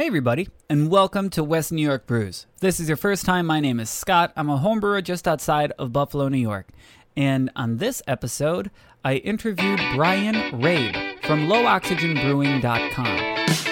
Hey, everybody, and welcome to West New York Brews. If this is your first time, my name is Scott. I'm a home brewer just outside of Buffalo, New York. And on this episode, I interviewed Brian Rabe from lowoxygenbrewing.com.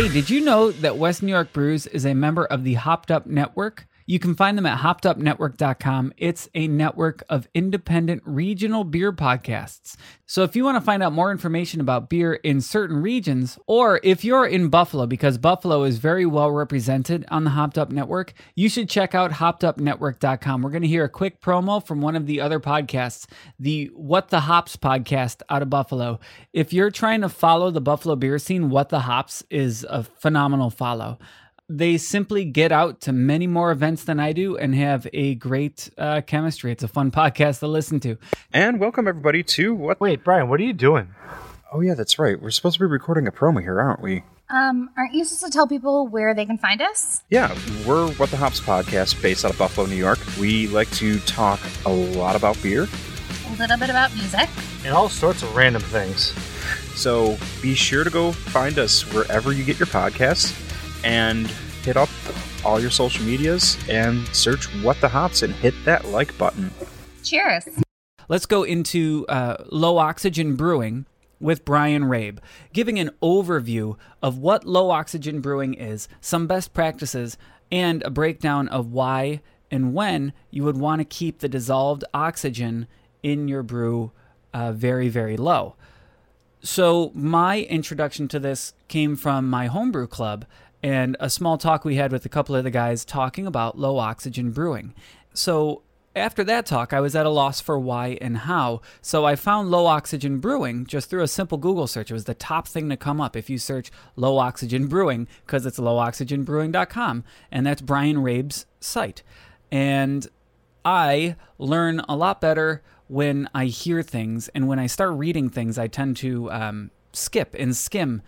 Hey, did you know that West New York Brews is a member of the Hopped Up Network? You can find them at hoppedupnetwork.com. It's a network of independent regional beer podcasts. So if you want to find out more information about beer in certain regions, or if you're in Buffalo, because Buffalo is very well represented on the Hopped Up Network, you should check out hoppedupnetwork.com. We're going to hear a quick promo from one of the other podcasts, the What the Hops podcast out of Buffalo. If you're trying to follow the Buffalo beer scene, What the Hops is a phenomenal follow they simply get out to many more events than I do and have a great uh, chemistry. It's a fun podcast to listen to. And welcome everybody to what? Wait, Brian, what are you doing? Oh yeah, that's right. We're supposed to be recording a promo here, aren't we? Um, aren't you supposed to tell people where they can find us? Yeah, we're What the Hops podcast based out of Buffalo, New York. We like to talk a lot about beer. A little bit about music. And all sorts of random things. So be sure to go find us wherever you get your podcasts and hit up all your social medias and search What the Hops and hit that like button. Cheers. Let's go into uh, low oxygen brewing with Brian Rabe, giving an overview of what low oxygen brewing is, some best practices, and a breakdown of why and when you would want to keep the dissolved oxygen in your brew uh, very, very low. So, my introduction to this came from my homebrew club and a small talk we had with a couple of the guys talking about low oxygen brewing. So, after that talk, I was at a loss for why and how. So I found low oxygen brewing just through a simple Google search. It was the top thing to come up if you search low oxygen brewing because it's lowoxygenbrewing.com and that's Brian Rabe's site. And I learn a lot better when I hear things and when I start reading things, I tend to um, skip and skim.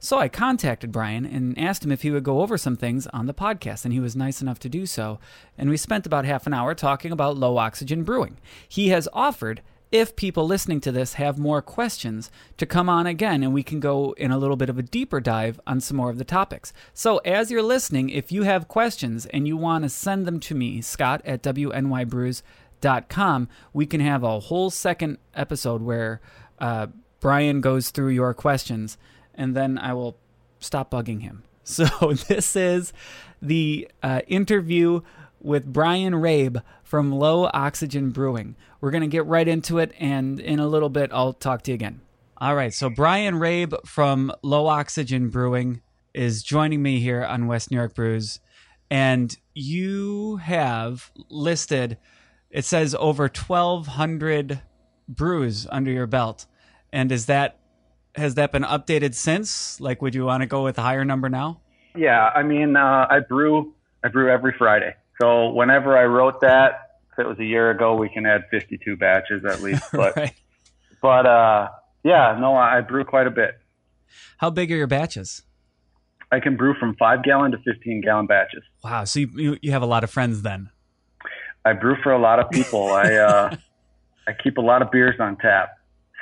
So I contacted Brian and asked him if he would go over some things on the podcast, and he was nice enough to do so. And we spent about half an hour talking about low oxygen brewing. He has offered, if people listening to this have more questions, to come on again and we can go in a little bit of a deeper dive on some more of the topics. So as you're listening, if you have questions and you want to send them to me, Scott at WNYBrews.com, we can have a whole second episode where uh, Brian goes through your questions and then I will stop bugging him. So this is the uh, interview with Brian Rabe from Low Oxygen Brewing. We're going to get right into it, and in a little bit, I'll talk to you again. All right, so Brian Rabe from Low Oxygen Brewing is joining me here on West New York Brews, and you have listed, it says over 1,200 brews under your belt. And is that has that been updated since? Like, would you want to go with a higher number now? Yeah, I mean, uh, I brew, I brew every Friday. So whenever I wrote that, if it was a year ago, we can add 52 batches at least. But, right. but uh, yeah, no, I brew quite a bit. How big are your batches? I can brew from five gallon to 15 gallon batches. Wow. So you, you, you have a lot of friends then. I brew for a lot of people. I, uh, I keep a lot of beers on tap.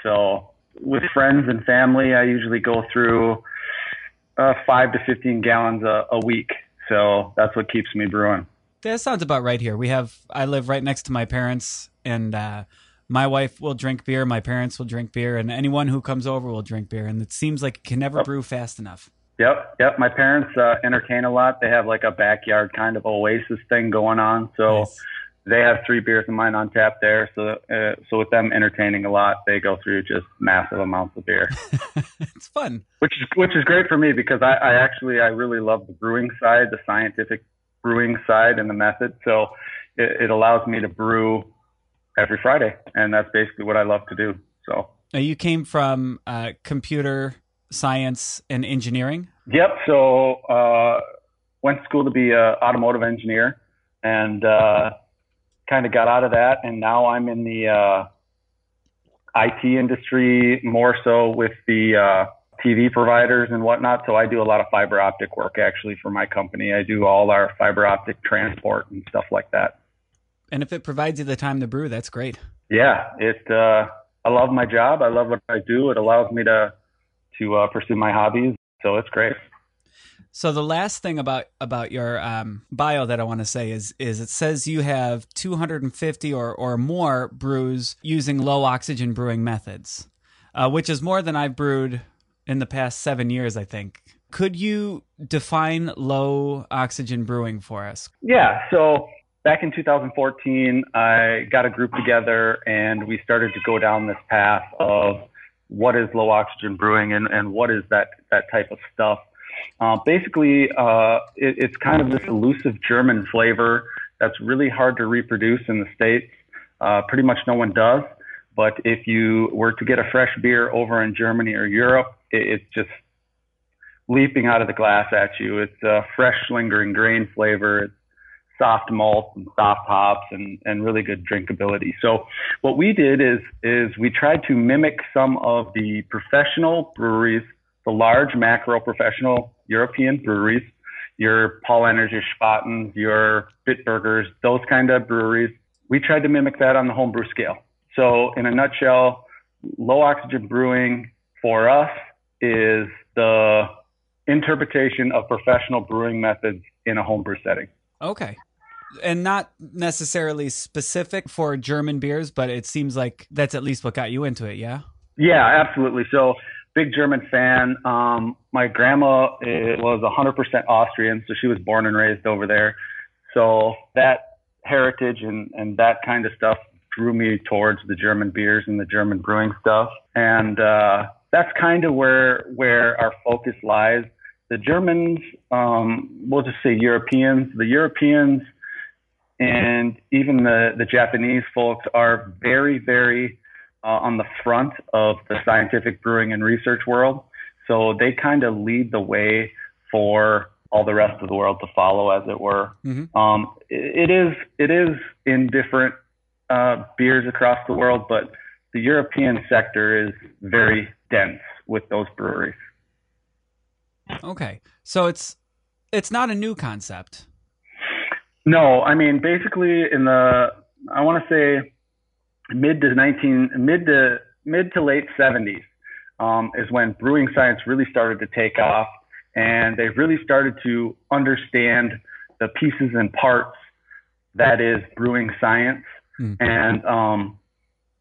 So with friends and family, I usually go through uh, five to 15 gallons a, a week. So that's what keeps me brewing. That sounds about right here. We have, I live right next to my parents, and uh, my wife will drink beer, my parents will drink beer, and anyone who comes over will drink beer. And it seems like it can never brew fast enough. Yep, yep. My parents uh, entertain a lot. They have like a backyard kind of oasis thing going on. So Nice. They have three beers of mine on tap there. So, uh, so with them entertaining a lot, they go through just massive amounts of beer, it's fun. which is which is great for me because I, I actually I really love the brewing side, the scientific brewing side, and the method. So it, it allows me to brew every Friday, and that's basically what I love to do. So. Now, you came from uh, computer science and engineering. Yep. So uh, went to school to be an automotive engineer, and uh, kind of got out of that, and now I'm in the uh, IT industry, more so with the uh, TV providers and whatnot. So I do a lot of fiber optic work actually for my company. I do all our fiber optic transport and stuff like that. And if it provides you the time to brew, that's great. Yeah, it. Uh, I love my job. I love what I do. It allows me to to uh, pursue my hobbies. So it's great. So the last thing about about your um, bio that I want to say is is it says you have 250 or or more brews using low oxygen brewing methods, uh, which is more than I've brewed in the past seven years, I think. Could you define low oxygen brewing for us? Yeah. So back in 2014, I got a group together and we started to go down this path of what is low oxygen brewing and, and what is that, that type of stuff. Uh, basically, uh, it, it's kind of this elusive German flavor that's really hard to reproduce in the States. Uh, pretty much no one does. But if you were to get a fresh beer over in Germany or Europe, it, it's just leaping out of the glass at you. It's a fresh, lingering grain flavor. It's soft malt and soft hops and, and really good drinkability. So what we did is is we tried to mimic some of the professional breweries, the large macro professional European breweries, your Paulaner's, your Spaten's, your Bitburgers, those kind of breweries. We tried to mimic that on the homebrew scale. So in a nutshell, low oxygen brewing for us is the interpretation of professional brewing methods in a homebrew setting. Okay. And not necessarily specific for German beers, but it seems like that's at least what got you into it, yeah? Yeah, absolutely. So, big German fan. Um, my grandma was 100% Austrian, so she was born and raised over there. So, that heritage and, and that kind of stuff drew me towards the German beers and the German brewing stuff. And uh, that's kind of where where our focus lies. The Germans, um, we'll just say Europeans, the Europeans and even the, the Japanese folks are very, very uh, on the front of the scientific brewing and research world. So they kind of lead the way for all the rest of the world to follow, as it were. Mm-hmm. Um, it, it is it is in different uh, beers across the world, but the European sector is very dense with those breweries. Okay, so it's it's not a new concept. No, I mean basically in the I want to say mid to 19 mid to mid to late 70s um, is when brewing science really started to take off, and they really started to understand the pieces and parts that is brewing science Mm. And um,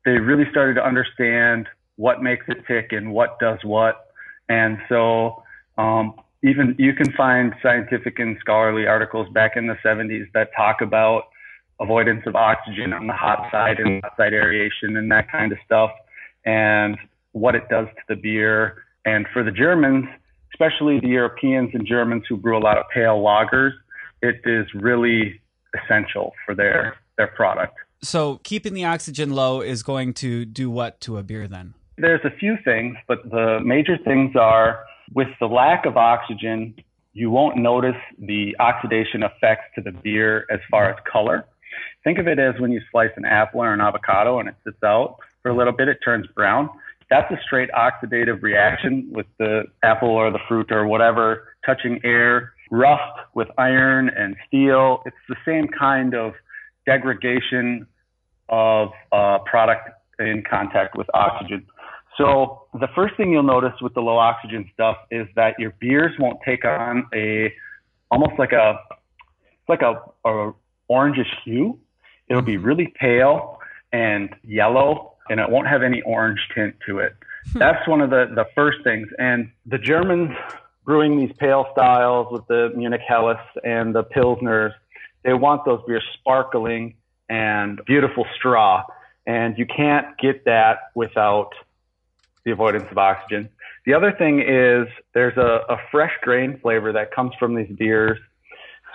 they really started to understand what makes it tick and what does what. And so um, even you can find scientific and scholarly articles back in the 70s that talk about avoidance of oxygen on the hot side and hot side aeration and that kind of stuff and what it does to the beer. And for the Germans, especially the Europeans and Germans who brew a lot of pale lagers, it is really essential for their their product. So keeping the oxygen low is going to do what to a beer then? There's a few things, but the major things are with the lack of oxygen, you won't notice the oxidation effects to the beer as far as color. Think of it as when you slice an apple or an avocado and it sits out for a little bit, it turns brown. That's a straight oxidative reaction with the apple or the fruit or whatever touching air, rust with iron and steel. It's the same kind of degradation of a product in contact with oxygen. So the first thing you'll notice with the low oxygen stuff is that your beers won't take on a almost like a like a, a orangish hue. It'll be really pale and yellow, and it won't have any orange tint to it. Hmm. That's one of the the first things. And the Germans brewing these pale styles with the Munich Helles and the Pilsners, they want those beers sparkling and beautiful straw. And you can't get that without the avoidance of oxygen. The other thing is there's a, a fresh grain flavor that comes from these beers.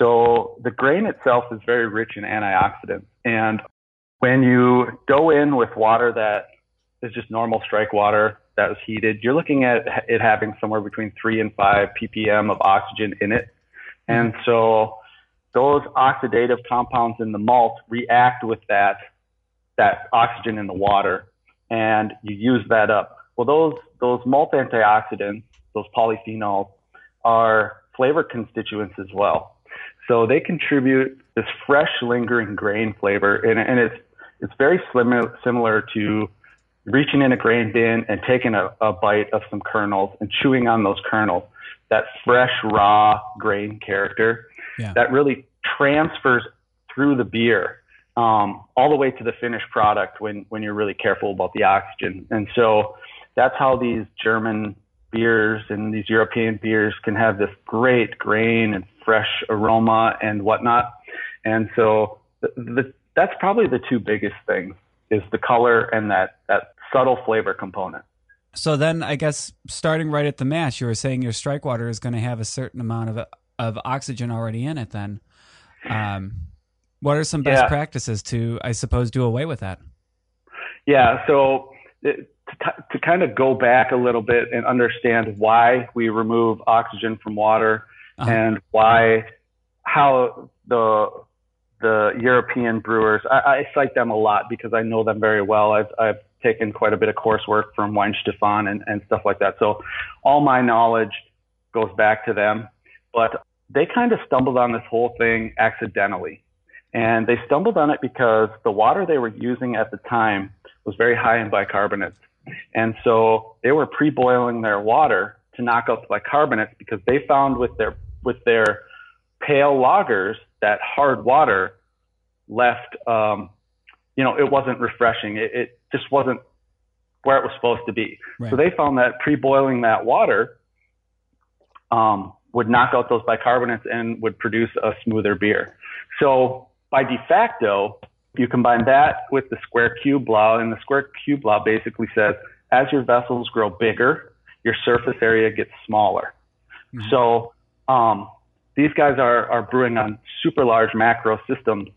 So the grain itself is very rich in antioxidants. And when you go in with water that is just normal strike water that was heated, you're looking at it having somewhere between three and five ppm of oxygen in it. And mm-hmm. so those oxidative compounds in the malt react with that that oxygen in the water and you use that up. Well, those those malt antioxidants, those polyphenols, are flavor constituents as well. So they contribute this fresh, lingering grain flavor, and, and it's it's very similar similar to reaching in a grain bin and taking a, a bite of some kernels and chewing on those kernels. That fresh, raw grain character Yeah. that really transfers through the beer um, all the way to the finished product when when you're really careful about the oxygen. And so that's how these German beers and these European beers can have this great grain and fresh aroma and whatnot. And so the, the, that's probably the two biggest things is the color and that that subtle flavor component. So then, I guess starting right at the mash, you were saying your strike water is going to have a certain amount of of oxygen already in it. Then, um, what are some best Yeah. practices to, I suppose, do away with that? Yeah. So it, to, to kind of go back a little bit and understand why we remove oxygen from water Uh-huh. and why, how the the European brewers, I, I cite them a lot because I know them very well. I've, I've taken quite a bit of coursework from Weihenstephan and, and stuff like that. So all my knowledge goes back to them. But they kind of stumbled on this whole thing accidentally. And they stumbled on it because the water they were using at the time was very high in bicarbonates. And so they were pre-boiling their water to knock out the bicarbonates because they found with their with their pale lagers that hard water left um, you know it wasn't refreshing. It, it just wasn't where it was supposed to be. Right. So they found that pre-boiling that water um, would knock out those bicarbonates and would produce a smoother beer. So by de facto, you combine that with the square cube law, and the square cube law basically says as your vessels grow bigger, your surface area gets smaller. So um, these guys are, are brewing on super large macro systems.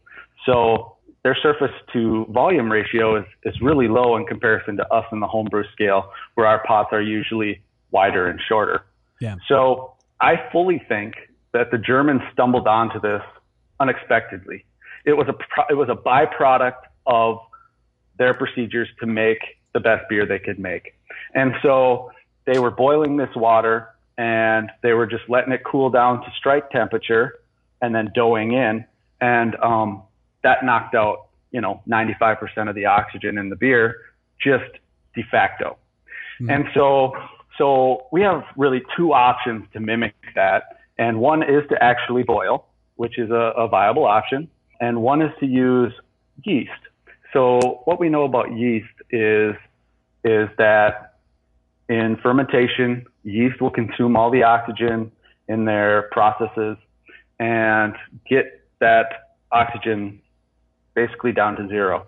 So their surface to volume ratio is, is really low in comparison to us in the homebrew scale, where our pots are usually wider and shorter. Yeah. So I fully think that the Germans stumbled onto this unexpectedly. It was a pro- it was a byproduct of their procedures to make the best beer they could make, and so they were boiling this water and they were just letting it cool down to strike temperature and then doughing in, and um, that knocked out you know 95% of the oxygen in the beer just de facto. And so, so we have really two options to mimic that. And one is to actually boil, which is a, a viable option. And one is to use yeast. So what we know about yeast is, is that in fermentation, yeast will consume all the oxygen in their processes and get that oxygen basically down to zero.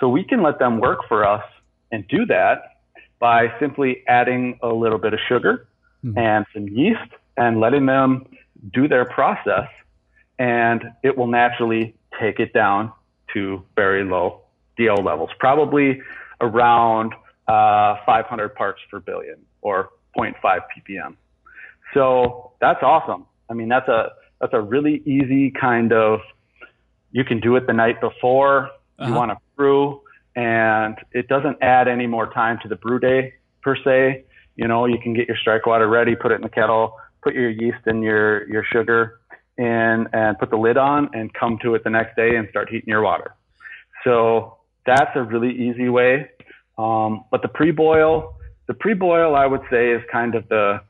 So we can let them work for us and do that by simply adding a little bit of sugar mm-hmm. and some yeast and letting them do their process. And it will naturally take it down to very low DO levels, probably around uh, 500 parts per billion or 0.5 ppm. So that's awesome. I mean, that's a that's a really easy kind of. You can do it the night before you Uh-huh. want to brew, and it doesn't add any more time to the brew day per se. You know, you can get your strike water ready, put it in the kettle, put your yeast and your your sugar in, and put the lid on, and come to it the next day and start heating your water. So that's a really easy way. Um, but the pre-boil, the pre-boil, I would say, is kind of the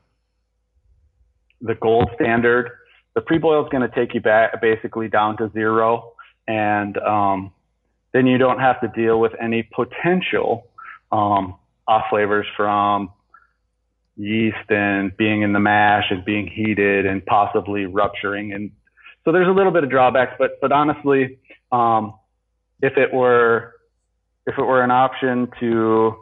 the gold standard. The pre-boil is going to take you back basically down to zero, and um, then you don't have to deal with any potential um, off flavors from yeast and being in the mash and being heated and possibly rupturing. And so there's a little bit of drawbacks, but but honestly, um, if it were if it were an option to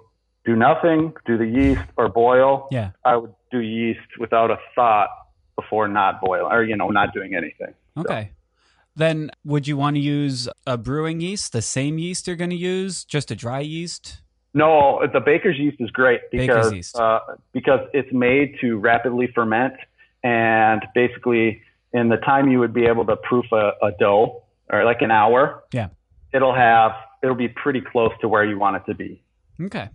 do nothing, do the yeast or boil, Yeah. I would do yeast without a thought before not boil or you know not doing anything. Okay. Then would you want to use a brewing yeast, the same yeast you're going to use, just a dry yeast? No, the baker's yeast is great because uh, because it's made to rapidly ferment, and basically in the time you would be able to proof a, a dough or like an hour, Yeah. it'll have it'll be pretty close to where you want it to be. Okay.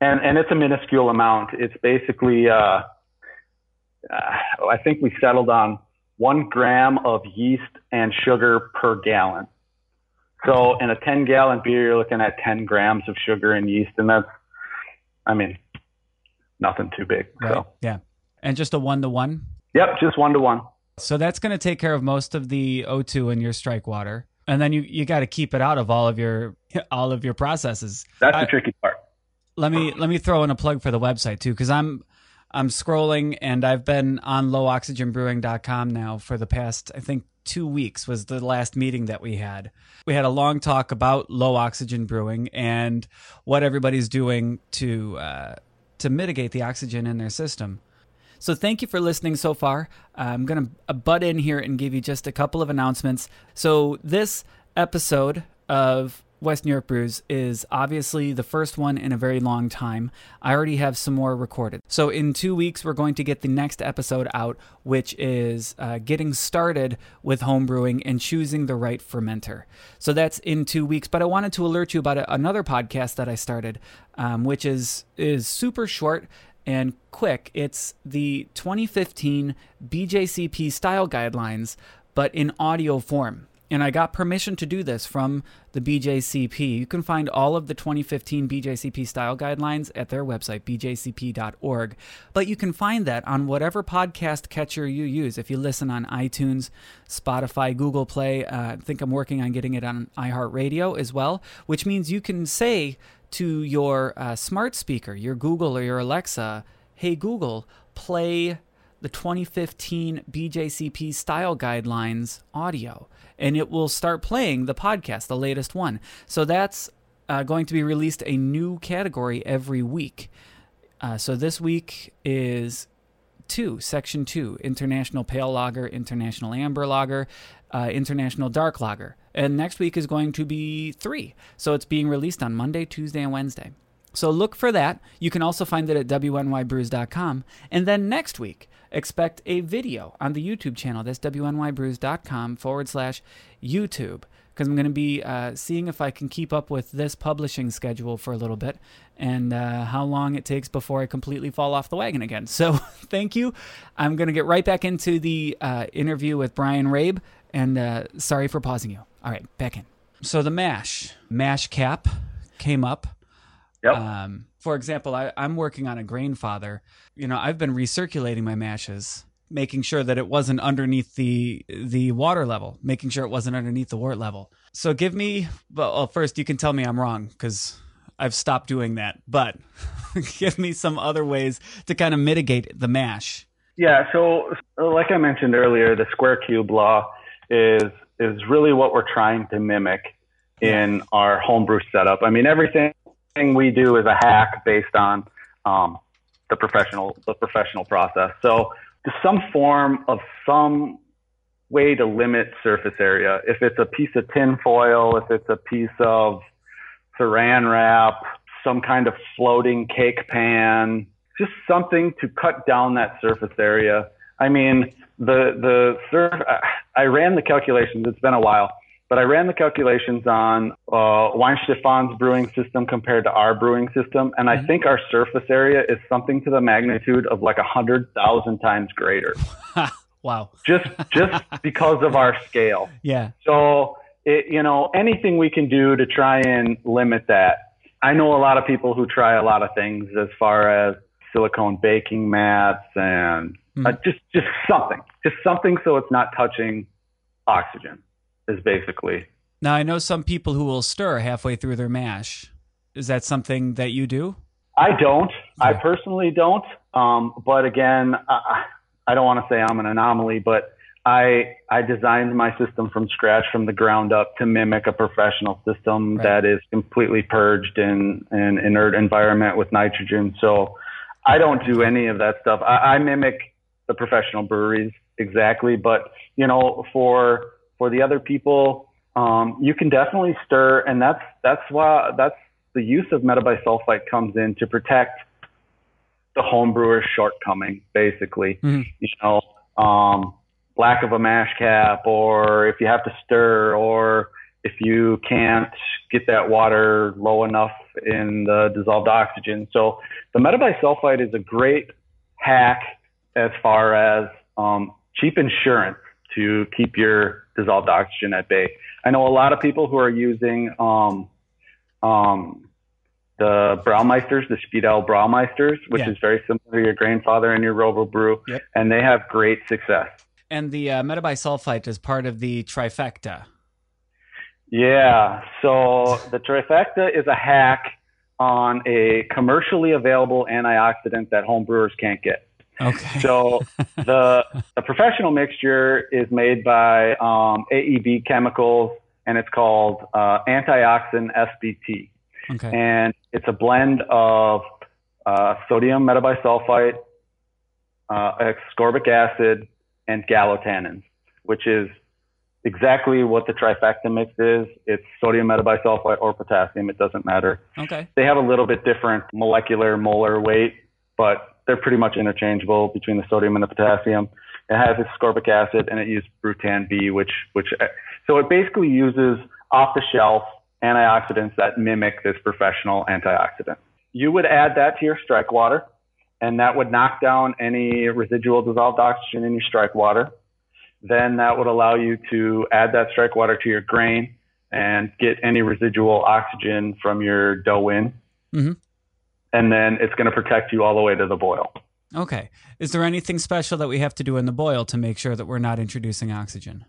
and and it's a minuscule amount. It's basically, uh, uh, I think we settled on one gram of yeast and sugar per gallon. So in a 10 gallon beer, you're looking at 10 grams of sugar and yeast, and that's, I mean, nothing too big. Right. So, Yeah. And just a one to one. yep, just one to one. So that's going to take care of most of the O2 in your strike water. And then you, you got to keep it out of all of your all of your processes. That's I- the tricky part. let me let me throw in a plug for the website too because i'm i'm scrolling and i've been on lowoxygenbrewing.com now for the past i think two weeks was the last meeting that we had we had a long talk about low oxygen brewing and what everybody's doing to uh, to mitigate the oxygen in their system so thank you for listening so far. I'm going to butt in here and give you just a couple of announcements. So this episode of West New York Brews is obviously the first one in a very long time. I already have some more recorded. So in two weeks, we're going to get the next episode out, which is uh, getting started with homebrewing and choosing the right fermenter. So that's in two weeks. But I wanted to alert you about another podcast that I started, um, which is is super short and quick. It's the 2015 BJCP style guidelines, but in audio form. And I got permission to do this from the BJCP. You can find all of the 2015 BJCP style guidelines at their website, bjcp.org. But you can find that on whatever podcast catcher you use. If you listen on iTunes, Spotify, Google Play, uh, I think I'm working on getting it on iHeartRadio as well, which means you can say to your uh, smart speaker, your Google or your Alexa, hey Google, play the 2015 BJCP style guidelines audio, and it will start playing the podcast, the latest one. So that's uh, going to be released a new category every week. Uh, so this week is two, section two, international pale lager, international amber lager, uh, international dark lager. And next week is going to be three. So it's being released on Monday, Tuesday, and Wednesday. So look for that. You can also find it at WNYBrews.com. And then next week, expect a video on the YouTube channel. That's WNYBrews.com forward slash YouTube. Because I'm going to be uh, seeing if I can keep up with this publishing schedule for a little bit and uh, how long it takes before I completely fall off the wagon again. So thank you. I'm going to get right back into the uh, interview with Brian Rabe. And uh, sorry for pausing you. All right, back in. So the mash, mash cap came up. Yep. Um, for example, I, I'm working on a Grainfather. You know, I've been recirculating my mashes, making sure that it wasn't underneath the the water level, making sure it wasn't underneath the wort level. So give me, well, well first you can tell me I'm wrong because I've stopped doing that. But give me some other ways to kind of mitigate the mash. Yeah, so like I mentioned earlier, the square cube law is is really what we're trying to mimic in our homebrew setup. I mean, everything we do is a hack based on um, the professional the professional process. So some form of some way to limit surface area. If it's a piece of tin foil, if it's a piece of saran wrap, some kind of floating cake pan, just something to cut down that surface area. I mean, the the surf. I ran the calculations. It's been a while, but I ran the calculations on uh, Weihenstephan's brewing system compared to our brewing system, and I think our surface area is something to the magnitude of like a hundred thousand times greater, wow. just just because of our scale. Yeah. So, it, you know, anything we can do to try and limit that. I know a lot of people who try a lot of things as far as silicone baking mats and uh, just just something, just something so it's not touching oxygen is basically. Now I know some people who will stir halfway through their mash. Is that something that you do? I don't. I personally don't. Um, but again, I, I don't want to say I'm an anomaly, but I I designed my system from scratch, from the ground up, to mimic a professional system Right. that is completely purged in an inert environment with nitrogen. So I don't do any of that stuff. I, I mimic the professional breweries exactly, but you know, for for the other people, um, you can definitely stir, and that's that's why that's the use of metabisulfite comes in to protect the homebrewer's shortcoming, basically. Mhm. You know, um, lack of a mash cap, or if you have to stir, or if you can't get that water low enough in the dissolved oxygen. So the metabisulfite is a great hack as far as um, cheap insurance to keep your dissolved oxygen at bay. I know a lot of people who are using um, um, the Braumeisters, the Speidel Braumeisters, which Yeah. is very similar to your Grainfather and your Robo Brew, Yep. and they have great success. And the uh, metabisulfite is part of the trifecta. Yeah. So the trifecta is a hack on a commercially available antioxidant that home brewers can't get. Okay. So the the professional mixture is made by um, AEB Chemicals, and it's called uh, Antioxin SBT, okay. and it's a blend of uh, sodium metabisulfite, uh, ascorbic acid, and gallotannins, which is exactly what the trifecta mix is. It's sodium metabisulfite or potassium. It doesn't matter. Okay. They have a little bit different molecular molar weight, but they're pretty much interchangeable between the sodium and the potassium. It has ascorbic acid and it uses Brewtan B, which, which, so it basically uses off the shelf antioxidants that mimic this professional antioxidant. You would add that to your strike water and that would knock down any residual dissolved oxygen in your strike water. Then that would allow you to add that strike water to your grain and get any residual oxygen from your dough in. Mhm. And then it's going to protect you all the way to the boil. Okay. Is there anything special that we have to do in the boil to make sure that we're not introducing oxygen?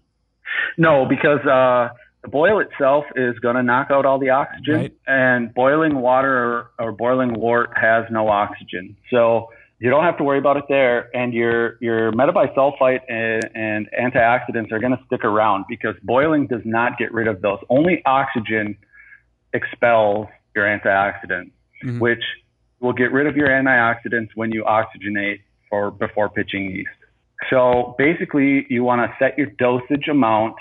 No, because uh, the boil itself is going to knock out all the oxygen, Right. and boiling water or, or boiling wort has no oxygen. So you don't have to worry about it there. And your your metabisulfite and, and antioxidants are going to stick around because boiling does not get rid of those. Only oxygen expels your antioxidant, Mhm. which will get rid of your antioxidants when you oxygenate or before pitching yeast. So basically, you want to set your dosage amount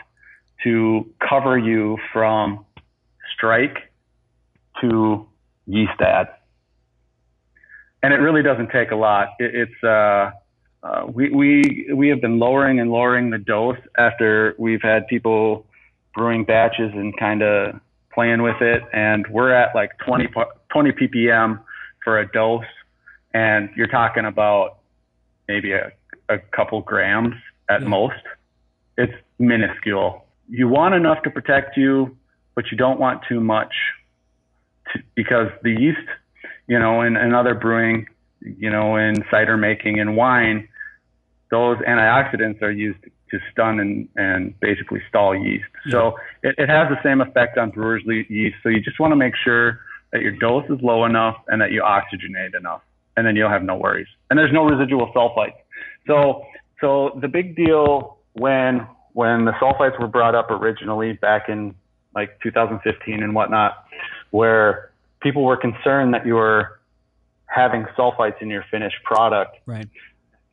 to cover you from strike to yeast add. And it really doesn't take a lot. It, it's uh, uh, we we we have been lowering and lowering the dose after we've had people brewing batches and kind of playing with it, and we're at like 20 20 ppm for a dose, and you're talking about maybe a, a couple grams at Yeah. most. It's minuscule. You want enough to protect you, but you don't want too much to, because the yeast, you know, in, in other brewing, you know, in cider making and wine, those antioxidants are used to stun and, and basically stall yeast. So it, it has the same effect on brewer's yeast. So you just want to make sure that your dose is low enough and that you oxygenate enough, and then you'll have no worries. And there's no residual sulfites. So so the big deal when when the sulfites were brought up originally back in like 2015 and whatnot, where people were concerned that you were having sulfites in your finished product Right.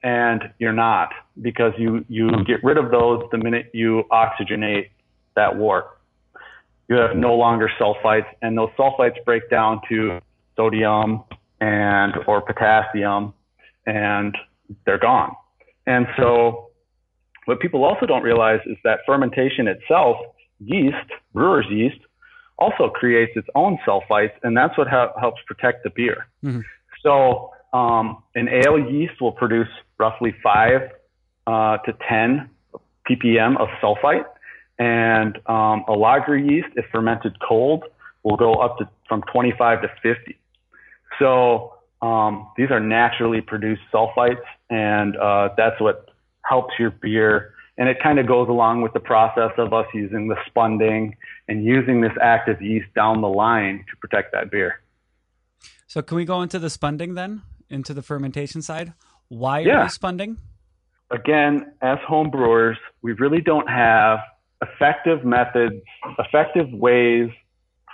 and you're not because you you get rid of those the minute you oxygenate that wort. You have no longer sulfites, and those sulfites break down to sodium and or potassium, and they're gone. And so, what people also don't realize is that fermentation itself, yeast, brewer's yeast, also creates its own sulfites, and that's what ha- helps protect the beer. Mhm. So, um, an ale yeast will produce roughly five uh, to 10 ppm of sulfite, and um, a lager yeast, if fermented cold, will go up to from 25 to 50. So um, these are naturally produced sulfites, and uh, that's what helps your beer. And it kind of goes along with the process of us using the spunding and using this active yeast down the line to protect that beer. So can we go into the spunding then? Into the fermentation side? Why are we spunding? again, as home brewers, we really don't have effective methods, effective ways,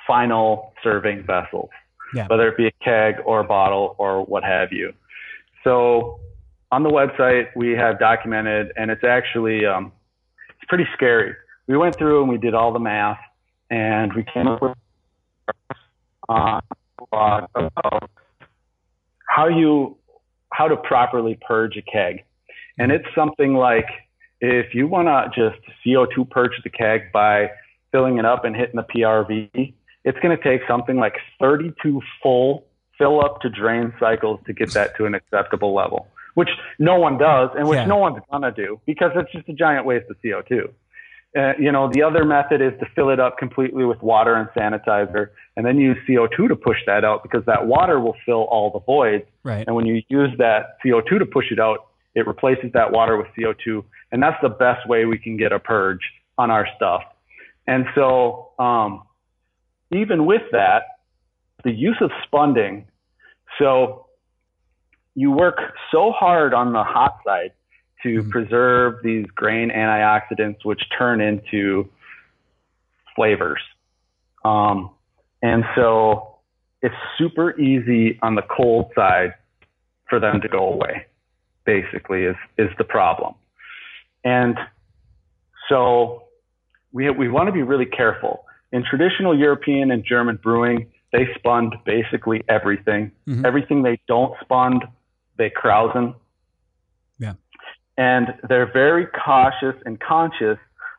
final serving vessels, Yeah. whether it be a keg or a bottle or what have you. So on the website, we have documented, and it's actually um, it's pretty scary. We went through and we did all the math, and we came up with uh, about how you how to properly purge a keg. And it's something like if you want to just CO2 purge the keg by filling it up and hitting the PRV, it's going to take something like 32 full fill up to drain cycles to get that to an acceptable level, which no one does and which Yeah. no one's going to do because it's just a giant waste of CO2. Uh, you know, the other method is to fill it up completely with water and sanitizer and then use CO2 to push that out because that water will fill all the voids. Right. And when you use that CO2 to push it out, it replaces that water with CO2. And that's the best way we can get a purge on our stuff. And so, um, even with that, the use of spunding, so you work so hard on the hot side to Mhm. preserve these grain antioxidants, which turn into flavors. Um, and so it's super easy on the cold side for them to go away, basically, is, is the problem. And so we, we want to be really careful. In traditional European and German brewing, they spund basically everything. Mhm. Everything they don't spund, they krausen. Yeah. And they're very cautious and conscious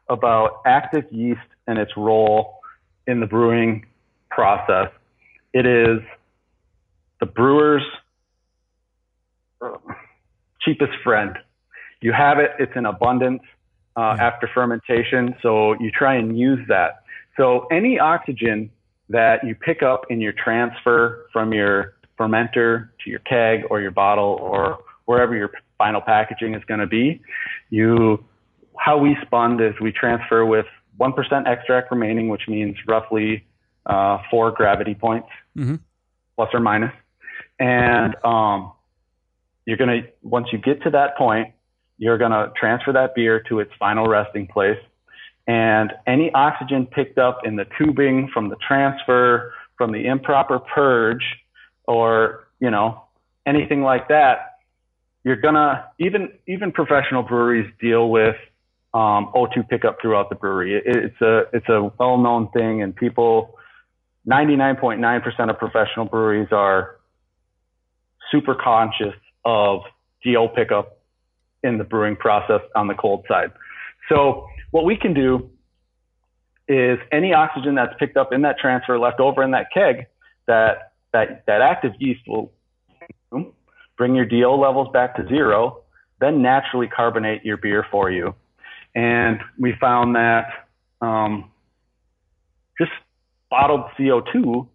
about active yeast and its role in the brewing process. It is the brewer's uh, cheapest friend. You have it, it's in abundance uh, Yeah. after fermentation, so you try and use that. So any oxygen that you pick up in your transfer from your fermenter to your keg or your bottle or wherever your final packaging is going to be, you how we spund is we transfer with 1% extract remaining, which means roughly uh, four gravity points, Mhm. plus or minus. And um, you're going to, once you get to that point, you're going to transfer that beer to its final resting place. And any oxygen picked up in the tubing from the transfer, from the improper purge, or, you know, anything like that, you're gonna even even professional breweries deal with um, O2 pickup throughout the brewery. It, it's a it's a well known thing, and people 99.9% of professional breweries are super conscious of DO pickup in the brewing process on the cold side. So what we can do is any oxygen that's picked up in that transfer left over in that keg, that that that active yeast will bring your DO levels back to zero, then naturally carbonate your beer for you. And we found that um, just bottled CO2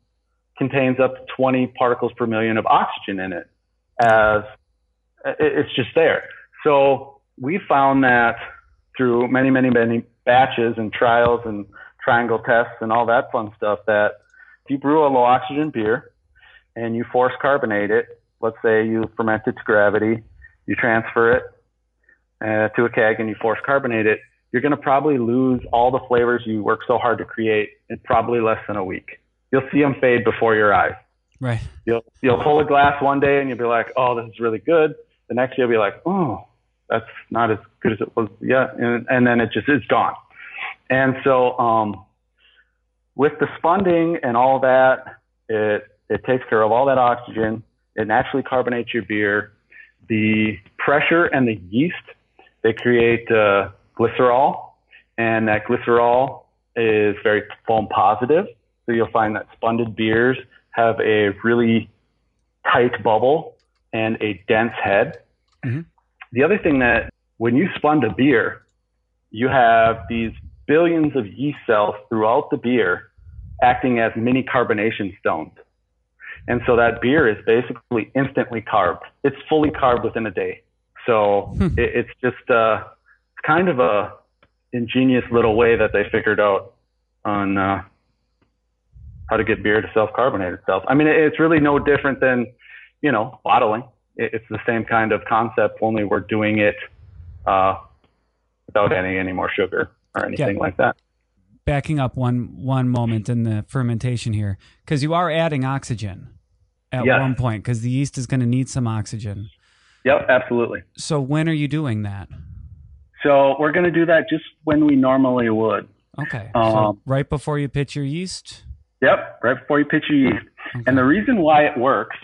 contains up to 20 particles per million of oxygen in it as it's just there. So we found that through many, many, many batches and trials and triangle tests and all that fun stuff that if you brew a low oxygen beer and you force carbonate it, let's say you ferment it to gravity, you transfer it uh, to a keg and you force carbonate it, you're going to probably lose all the flavors you work so hard to create in probably less than a week. You'll see them fade before your eyes. Right. You'll you'll pull a glass one day and you'll be like, oh, this is really good. The next you'll be like, oh, that's not as good as it was yet, and, and then it just is gone. And so um, with the spunding and all that, it it takes care of all that oxygen. It naturally carbonates your beer. The pressure and the yeast they create uh, glycerol, and that glycerol is very foam positive. So you'll find that spunded beers have a really tight bubble and a dense head. Mhm. The other thing that when you spund a beer, you have these billions of yeast cells throughout the beer acting as mini carbonation stones. And so that beer is basically instantly carved. It's fully carved within a day. So Hmm. it, it's just uh, kind of a ingenious little way that they figured out on uh, how to get beer to self-carbonate itself. I mean, it, it's really no different than, you know, bottling. It, it's the same kind of concept, only we're doing it uh, without adding any more sugar or anything Yeah. like that. Backing up one one moment in the fermentation here, because you are adding oxygen at Yes. one point, because the yeast is going to need some oxygen. Yep, absolutely. So when are you doing that? So we're going to do that just when we normally would. Okay. so Um, right before you pitch your yeast. Yep, right before you pitch your yeast. Okay. And the reason why it works,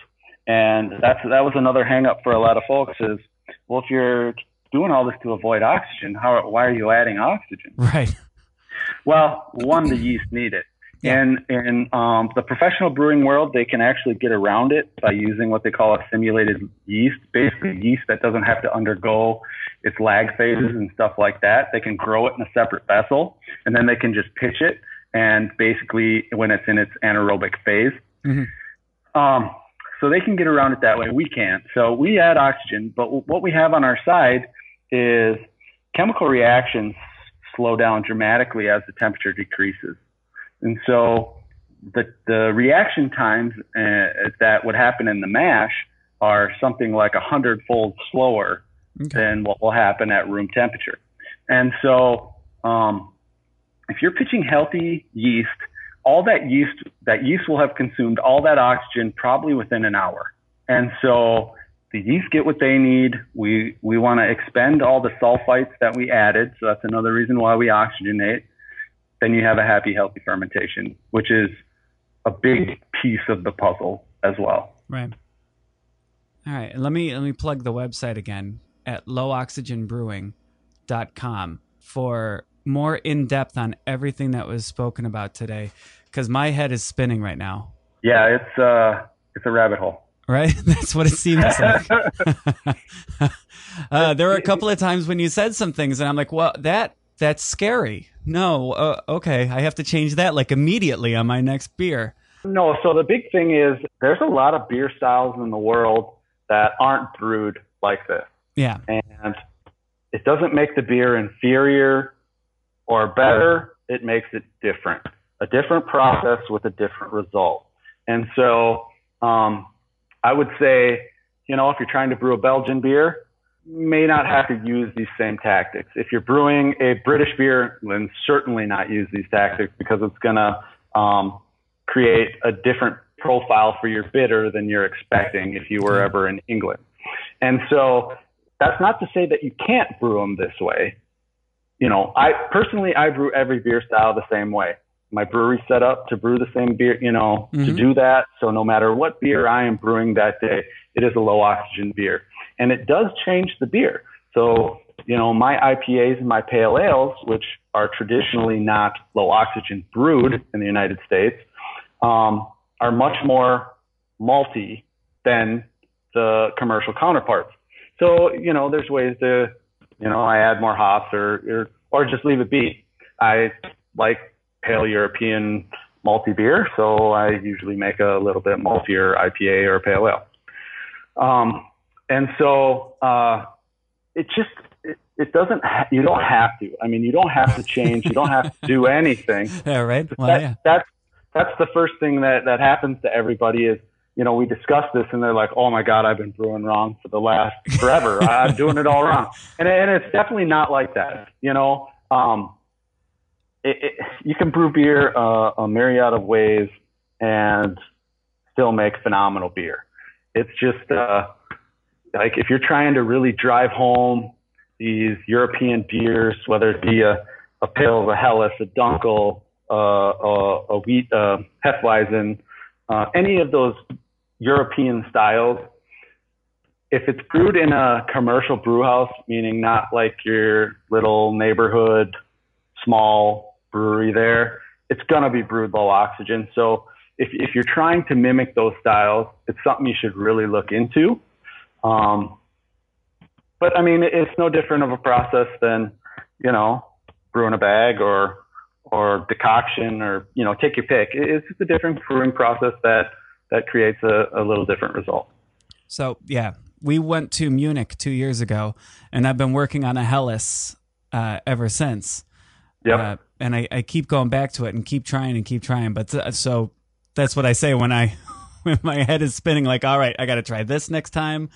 and that's that was another hang up for a lot of folks is, well, if you're doing all this to avoid oxygen, how why are you adding oxygen? right. Well, one, the yeast need it. Yeah. And in um, the professional brewing world, they can actually get around it by using what they call a simulated yeast, basically yeast that doesn't have to undergo its lag phases and stuff like that. They can grow it in a separate vessel, and then they can just pitch it. And basically, when it's in its anaerobic phase, Mhm. um, so they can get around it that way. We can't. So we add oxygen, but what we have on our side is chemical reactions slow down dramatically as the temperature decreases. And so the, the reaction times uh, that would happen in the mash are something like a hundredfold slower Okay. than what will happen at room temperature. And so, um, if you're pitching healthy yeast, all that yeast, that yeast will have consumed all that oxygen probably within an hour. And so the yeast get what they need. We, we want to expend all the sulfites that we added. So that's another reason why we oxygenate. Then you have a happy, healthy fermentation, which is a big piece of the puzzle as well. Right. All right. Let me let me plug the website again at lowoxygenbrewing.com for more in depth on everything that was spoken about today because my head is spinning right now. Yeah, it's, uh, it's a rabbit hole. Right? That's what it seems like. uh, there were a couple of times when you said some things and I'm like, well, that that's scary. No, uh, okay, I have to change that like immediately on my next beer. No, so the big thing is there's a lot of beer styles in the world that aren't brewed like this. Yeah. And it doesn't make the beer inferior or better, it makes it different. A different process with a different result. And so um, I would say, you know, if you're trying to brew a Belgian beer, may not have to use these same tactics. If you're brewing a British beer, then certainly not use these tactics because it's going to um, create a different profile for your bitter than you're expecting if you were ever in England. And so that's not to say that you can't brew them this way. You know, I personally, I brew every beer style the same way. My brewery set up to brew the same beer, you know, to Mhm. do that. So no matter what beer I am brewing that day, it is a low oxygen beer. And it does change the beer. So, you know, my IPAs and my pale ales, which are traditionally not low oxygen brewed in the United States, um, are much more malty than the commercial counterparts. So, you know, there's ways to, you know, I add more hops or, or, or just leave it be. I like pale European malty beer, so I usually make a little bit maltier IPA or pale ale. Um, and so, uh, it just, it, it doesn't, ha- you don't have to. I mean, you don't have to change. You don't have to do anything Yeah, right? Well, that, yeah. that's that's the first thing that that happens to everybody is you know we discuss this and they're like oh my god I've been brewing wrong for the last forever. I'm doing it all wrong. And and it's definitely not like that you know? Um it, it, you can brew beer uh, a myriad of ways and still make phenomenal beer. It's just uh like if you're trying to really drive home these European beers whether it be a a Pils, a Helles, a Dunkel, uh, a, a wheat, uh, Hefeweizen, uh, any of those European styles. If it's brewed in a commercial brew house, meaning not like your little neighborhood small brewery there, it's going to be brewed low oxygen. So if, if you're trying to mimic those styles, it's something you should really look into. Um, but I mean, it's no different of a process than, you know, brewing a bag or or decoction or you know take your pick. It's just a different brewing process that that creates a, a little different result. So yeah, we went to Munich two years ago, and I've been working on a Helles uh, ever since. Yeah, Uh, and I, I keep going back to it and keep trying and keep trying. But th- so that's what I say when I when my head is spinning. Like, all right, I got to try this next time.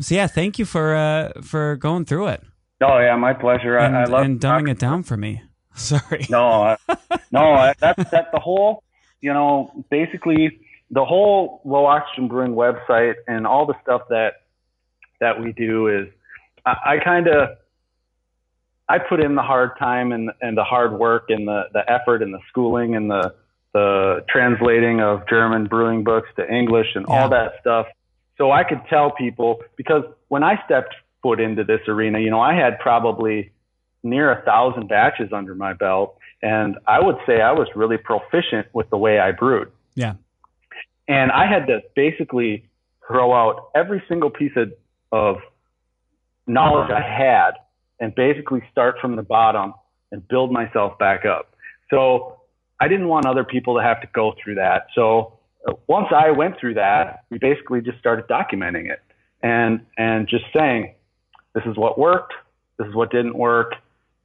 So yeah, thank you for uh, for going through it Oh yeah, my pleasure. and, I, I love and dumbing it down for me. Sorry. No, I, no, I, that's that's the whole. You know, basically the whole low oxygen brewing website and all the stuff that that we do is I, I kind of I put in the hard time and and the hard work and the the effort and the schooling and the the translating of German brewing books to English and Yeah. all that stuff. So I could tell people because when I stepped foot into this arena, you know, I had probably near a thousand batches under my belt, and I would say I was really proficient with the way I brewed. Yeah. And I had to basically throw out every single piece of, of knowledge I had and basically start from the bottom and build myself back up. So I didn't want other people to have to go through that. So uh, once I went through that, we basically just started documenting it and and just saying, this is what worked, this is what didn't work,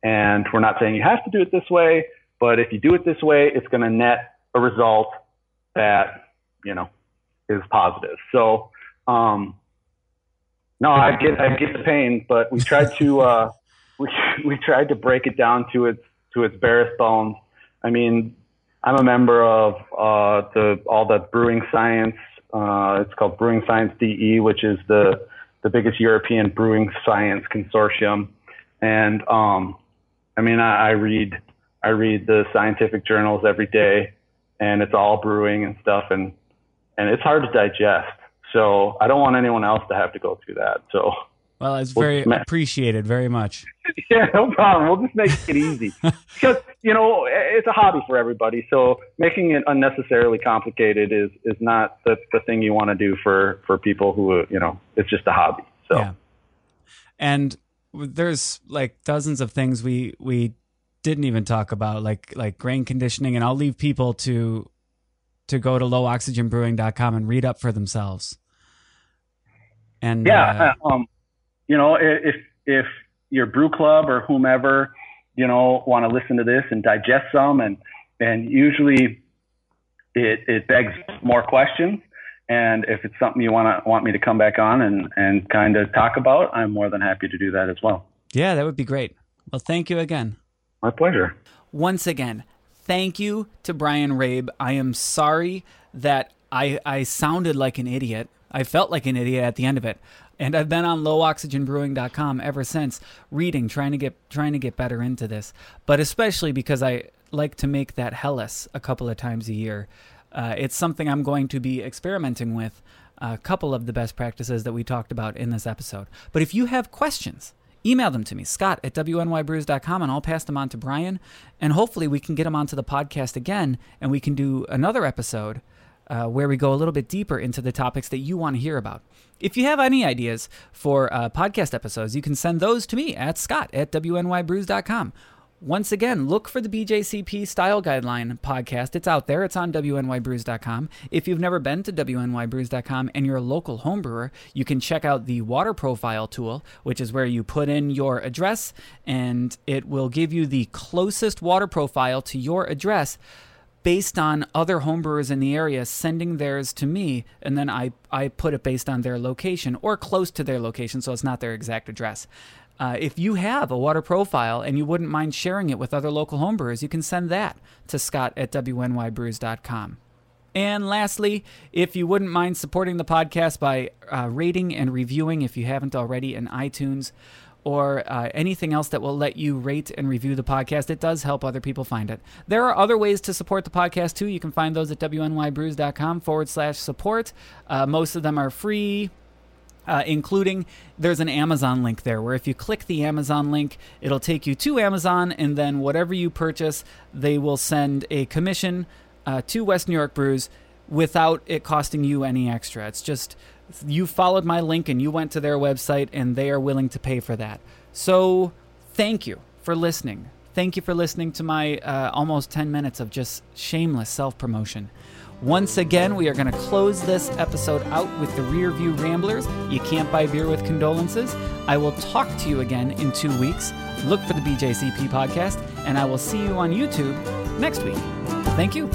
and we're not saying you have to do it this way, but if you do it this way, it's going to net a result that you know is positive. So um, no, I get I get the pain, but we tried to uh, we we tried to break it down to its to its barest bones. I mean, I'm a member of uh, the all the brewing science. Uh, it's called Brewing Science DE, which is the the biggest European brewing science consortium. And um, I mean, I, I read I read the scientific journals every day, and it's all brewing and stuff, and and it's hard to digest. So I don't want anyone else to have to go through that. So Well, it's very Well, appreciated very much. yeah, no problem. We'll just make it easy because you know it's a hobby for everybody. So making it unnecessarily complicated is is not the the thing you want to do for for people who you know it's just a hobby. So Yeah. And there's like dozens of things we we didn't even talk about like like grain conditioning and I'll leave people to to go to lowoxygenbrewing.com and read up for themselves. And uh, yeah, uh, um, you know if if your brew club or whomever you know want to listen to this and digest some and and usually it it begs more questions. And if it's something you want to want me to come back on and and kind of talk about, I'm more than happy to do that as well. yeah, that would be great. Well, thank you again. My pleasure. once again, thank you to Brian Rabe. I am sorry that I I sounded like an idiot. I felt like an idiot at the end of it. And I've been on lowoxygenbrewing.com ever since, reading, trying to get trying to get better into this. But especially because I like to make that Helles a couple of times a year. Uh, it's something I'm going to be experimenting with. A couple of the best practices that we talked about in this episode. But if you have questions, email them to me, scott at wnybrews.com, and I'll pass them on to Brian. And hopefully we can get them onto the podcast again and we can do another episode uh, where we go a little bit deeper into the topics that you want to hear about. If you have any ideas for uh, podcast episodes, you can send those to me at scott at wnybrews.com. Once again, look for the BJCP Style Guideline podcast. It's out there. It's on WNYBrews.com. If you've never been to WNYBrews.com and you're a local homebrewer, you can check out the water profile tool, which is where you put in your address and it will give you the closest water profile to your address based on other homebrewers in the area sending theirs to me, and then I, I put it based on their location or close to their location, so it's not their exact address. Uh, if you have a water profile and you wouldn't mind sharing it with other local homebrewers, you can send that to scott at wnybrews.com. And lastly, if you wouldn't mind supporting the podcast by uh, rating and reviewing, if you haven't already, in iTunes or uh, anything else that will let you rate and review the podcast, it does help other people find it. There are other ways to support the podcast too. You can find those at wnybrews.com forward slash support. Uh, most of them are free. Uh, including there's an Amazon link there where if you click the Amazon link, it'll take you to Amazon, and then whatever you purchase, they will send a commission uh, to West New York Brews without it costing you any extra. It's just you followed my link and you went to their website, and they are willing to pay for that. So thank you for listening. Thank you for listening to my uh, almost 10 minutes of just shameless self promotion. Once again, we are going to close this episode out with the Rear View Ramblers. You can't buy beer with condolences. I will talk to you again in two weeks. Look for the BJCP podcast, and I will see you on YouTube next week. Thank you.